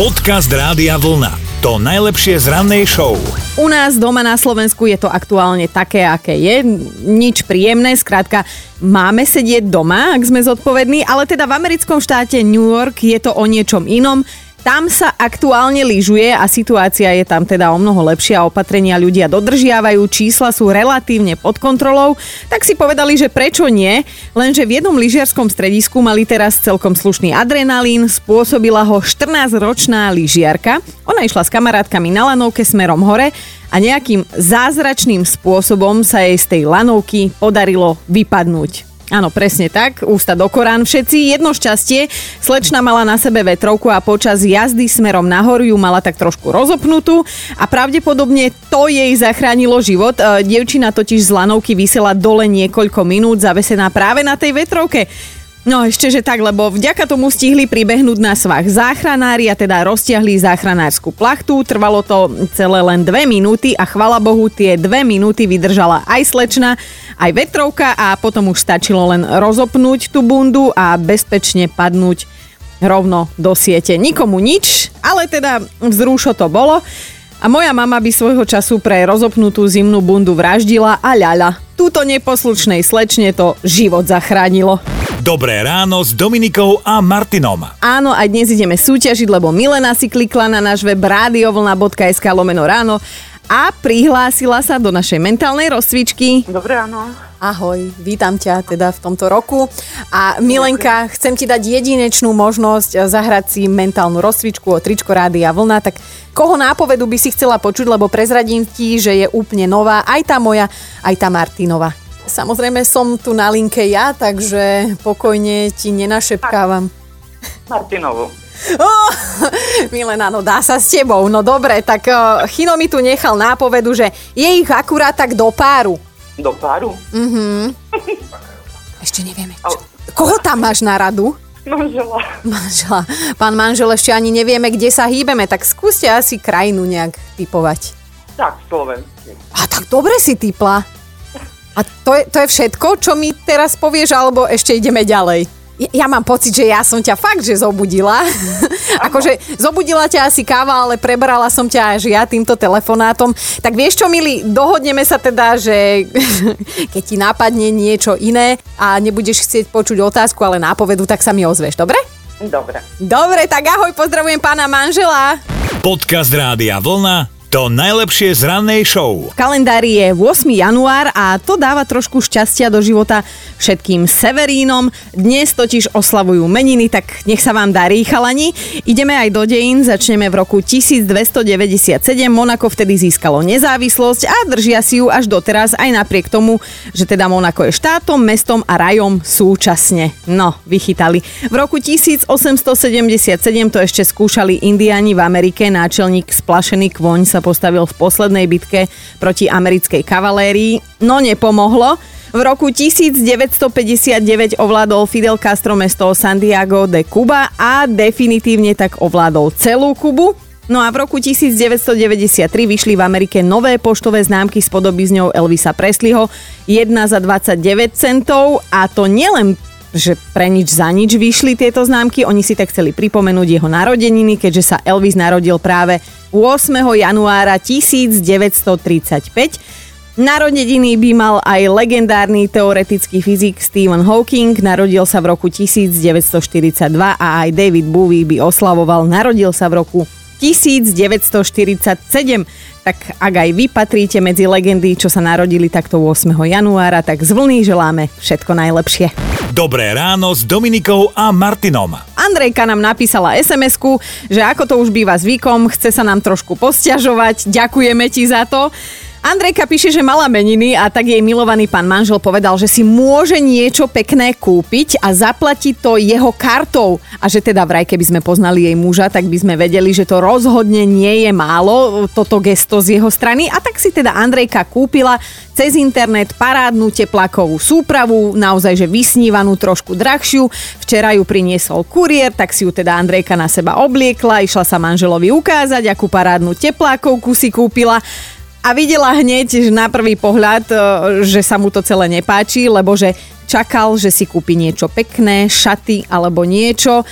Podcast Rádia Vlna. To najlepšie z rannej show. U nás doma na Slovensku je to aktuálne také, aké je. Nič príjemné, skrátka máme sedieť doma, ak sme zodpovední, ale teda v americkom štáte New York je to o niečom inom. Tam sa aktuálne lyžuje a situácia je tam teda o mnoho lepšia. Opatrenia ľudia dodržiavajú, čísla sú relatívne pod kontrolou, tak si povedali, že prečo nie. Lenže v jednom lyžiarskom stredisku mali teraz celkom slušný adrenalín, spôsobila ho 14-ročná lyžiarka. Ona išla s kamarátkami na lanovke smerom hore a nejakým zázračným spôsobom sa jej z tej lanovky podarilo vypadnúť. Áno, presne tak, ústa do Korán všetci. Jedno šťastie, slečna mala na sebe vetrovku a počas jazdy smerom nahor ju mala tak trošku rozopnutú a pravdepodobne to jej zachránilo život. E, dievčina totiž z lanovky vysela dole niekoľko minút zavesená práve na tej vetrovke. No ešte, že tak, lebo vďaka tomu stihli pribehnúť na svach záchranári a teda roztiahli záchranárskú plachtu. Trvalo to celé len dve minúty a chvala Bohu tie dve minúty vydržala aj slečna, aj vetrovka a potom už stačilo len rozopnúť tú bundu a bezpečne padnúť rovno do siete. Nikomu nič, ale teda vzrúšo to bolo. A moja mama by svojho času pre rozopnutú zimnú bundu vraždila a ľaľa. Túto neposlušnej slečne to život zachránilo. Dobré ráno s Dominikou a Martinom. Áno, a dnes ideme súťažiť, lebo Milena si klikla na náš web radiovlna.sk lomeno ráno a prihlásila sa do našej mentálnej rozcvičky. Dobré ráno. Ahoj, vítam ťa teda v tomto roku. A Milenka, chcem ti dať jedinečnú možnosť zahrať si mentálnu rozcvičku o tričko Rádia Vlna, tak koho nápovedu by si chcela počuť, lebo prezradím ti, že je úplne nová, aj tá moja, aj tá Martinova. Samozrejme som tu na linke ja, takže pokojne ti nenašepkávam. Martinovu. Oh, Milena, no dá sa s tebou. No dobre, tak uh, Chino mi tu nechal nápovedu, že je ich akurát tak do páru. Do páru? Mhm. Ešte nevieme. Čo. Koho tam máš na radu? Manžela. Manžela. Pán manžel, ešte ani nevieme, kde sa hýbeme, tak skúste asi krajinu nejak typovať. Tak, Slovenský. A tak dobre si typla. A to je, to je všetko, čo mi teraz povieš, alebo ešte ideme ďalej? Ja, ja mám pocit, že ja som ťa fakt, že zobudila. akože zobudila ťa asi káva, ale prebrala som ťa až ja týmto telefonátom. Tak vieš čo, milí, dohodneme sa teda, že keď ti nápadne niečo iné a nebudeš chcieť počuť otázku, ale nápovedu, tak sa mi ozveš, dobre? Dobre. Dobre, tak ahoj, pozdravujem pána manžela. Podcast Rádia Vlna to najlepšie z rannej show. V kalendári je 8. január a to dáva trošku šťastia do života všetkým Severínom. Dnes totiž oslavujú meniny, tak nech sa vám darí, chalani. Ideme aj do dejín, začneme v roku 1297. Monako vtedy získalo nezávislosť a držia si ju až doteraz, aj napriek tomu, že teda Monako je štátom, mestom a rajom súčasne. No, vychytali. V roku 1877 to ešte skúšali Indiani v Amerike, náčelník splašený kvoň sa postavil v poslednej bitke proti americkej kavalérii, no nepomohlo. V roku 1959 ovládol Fidel Castro mesto Santiago de Cuba a definitívne tak ovládol celú Kubu. No a v roku 1993 vyšli v Amerike nové poštové známky s podobizňou Elvisa Presleyho, jedna za 29 centov a to nielen že pre nič za nič vyšli tieto známky. Oni si tak chceli pripomenúť jeho narodeniny, keďže sa Elvis narodil práve 8. januára 1935. Narodeniny by mal aj legendárny teoretický fyzik Stephen Hawking, narodil sa v roku 1942 a aj David Bowie by oslavoval, narodil sa v roku 1947. Tak ak aj vy patríte medzi legendy, čo sa narodili takto 8. januára, tak z vlny želáme všetko najlepšie. Dobré ráno s Dominikou a Martinom. Andrejka nám napísala sms že ako to už býva zvykom, chce sa nám trošku posťažovať. Ďakujeme ti za to. Andrejka píše, že mala meniny a tak jej milovaný pán manžel povedal, že si môže niečo pekné kúpiť a zaplatiť to jeho kartou. A že teda vraj, keby sme poznali jej muža, tak by sme vedeli, že to rozhodne nie je málo, toto gesto z jeho strany. A tak si teda Andrejka kúpila cez internet parádnu teplakovú súpravu, naozaj že vysnívanú trošku drahšiu. Včera ju priniesol kuriér, tak si ju teda Andrejka na seba obliekla, išla sa manželovi ukázať, akú parádnu teplákovku si kúpila a videla hneď na prvý pohľad, e, že sa mu to celé nepáči, lebo že čakal, že si kúpi niečo pekné, šaty alebo niečo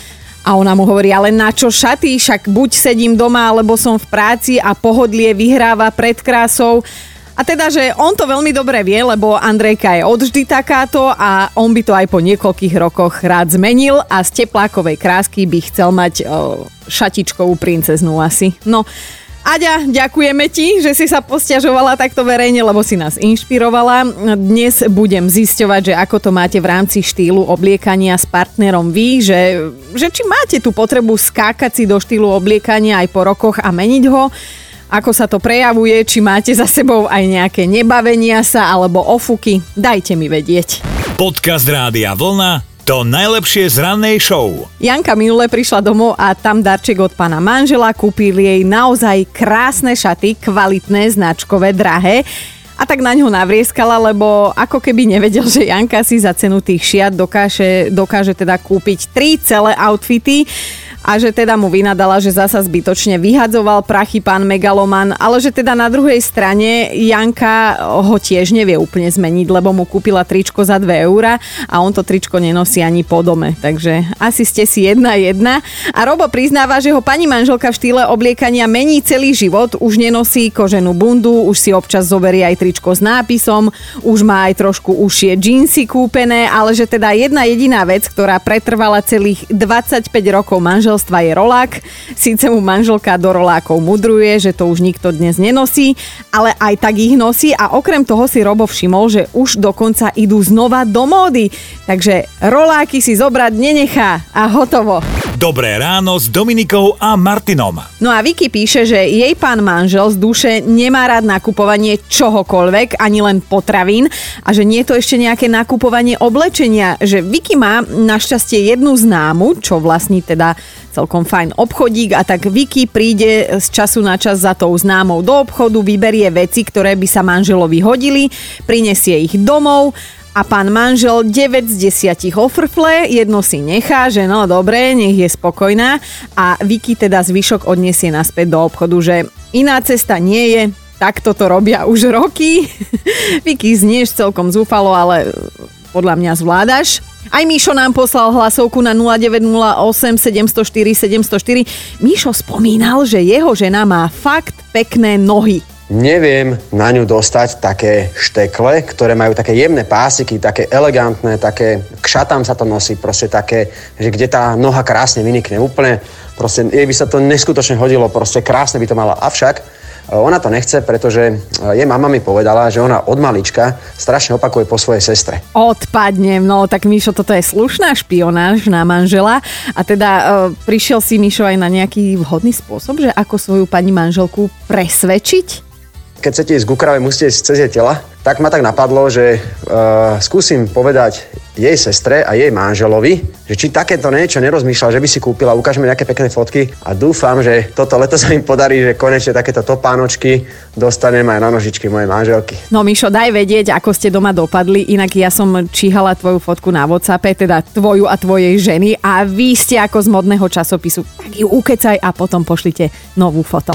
a ona mu hovorí, ale na čo šaty, však buď sedím doma, alebo som v práci a pohodlie vyhráva pred krásou. A teda, že on to veľmi dobre vie, lebo Andrejka je odvždy takáto a on by to aj po niekoľkých rokoch rád zmenil a z teplákovej krásky by chcel mať o, šatičkovú princeznú asi. No, Aďa, ďakujeme ti, že si sa posťažovala takto verejne, lebo si nás inšpirovala. Dnes budem zisťovať, že ako to máte v rámci štýlu obliekania s partnerom vy, že, že či máte tú potrebu skákať si do štýlu obliekania aj po rokoch a meniť ho ako sa to prejavuje, či máte za sebou aj nejaké nebavenia sa alebo ofuky, dajte mi vedieť. Podcast Rádia Vlna to najlepšie z rannej show. Janka minule prišla domov a tam darček od pána manžela, kúpil jej naozaj krásne šaty, kvalitné, značkové, drahé. A tak na ňo navrieskala, lebo ako keby nevedel, že Janka si za cenu tých šiat dokáže, dokáže teda kúpiť tri celé outfity a že teda mu vynadala, že zasa zbytočne vyhadzoval prachy pán Megaloman, ale že teda na druhej strane Janka ho tiež nevie úplne zmeniť, lebo mu kúpila tričko za 2 eurá a on to tričko nenosí ani po dome. Takže asi ste si jedna jedna. A Robo priznáva, že ho pani manželka v štýle obliekania mení celý život, už nenosí koženú bundu, už si občas zoberie aj tričko s nápisom, už má aj trošku užšie džínsy kúpené, ale že teda jedna jediná vec, ktorá pretrvala celých 25 rokov manžel manželstva je rolák. Síce mu manželka do rolákov mudruje, že to už nikto dnes nenosí, ale aj tak ich nosí a okrem toho si Robo všimol, že už dokonca idú znova do módy. Takže roláky si zobrať nenechá a hotovo. Dobré ráno s Dominikou a Martinom. No a Vicky píše, že jej pán manžel z duše nemá rád nakupovanie čohokoľvek, ani len potravín a že nie je to ešte nejaké nakupovanie oblečenia, že Vicky má našťastie jednu známu, čo vlastní teda celkom fajn obchodík a tak Vicky príde z času na čas za tou známou do obchodu, vyberie veci, ktoré by sa manželovi hodili, prinesie ich domov a pán manžel 9 z 10 ofrfle, jedno si nechá, že no dobre, nech je spokojná a Vicky teda zvyšok odniesie naspäť do obchodu, že iná cesta nie je, takto to robia už roky. Vicky znieš celkom zúfalo, ale podľa mňa zvládaš. Aj Míšo nám poslal hlasovku na 0908 704 704. Míšo spomínal, že jeho žena má fakt pekné nohy neviem na ňu dostať také štekle, ktoré majú také jemné pásiky, také elegantné, také k šatám sa to nosí, proste také, že kde tá noha krásne vynikne. Úplne, proste jej by sa to neskutočne hodilo, proste krásne by to mala. Avšak e, ona to nechce, pretože e, jej mama mi povedala, že ona od malička strašne opakuje po svojej sestre. Odpadnem, no tak Mišo, toto je slušná špionáž na manžela a teda e, prišiel si Mišo aj na nejaký vhodný spôsob, že ako svoju pani manželku presvedčiť? Keď chcete ísť k Ukrave, musíte ísť cez jej tela. Tak ma tak napadlo, že uh, skúsim povedať jej sestre a jej manželovi, že či takéto niečo nerozmýšľal, že by si kúpila, ukážeme nejaké pekné fotky a dúfam, že toto leto sa im podarí, že konečne takéto topánočky dostanem aj na nožičky mojej manželky. No Mišo, daj vedieť, ako ste doma dopadli, inak ja som číhala tvoju fotku na Whatsappe, teda tvoju a tvojej ženy a vy ste ako z modného časopisu, tak ju ukecaj a potom pošlite novú foto.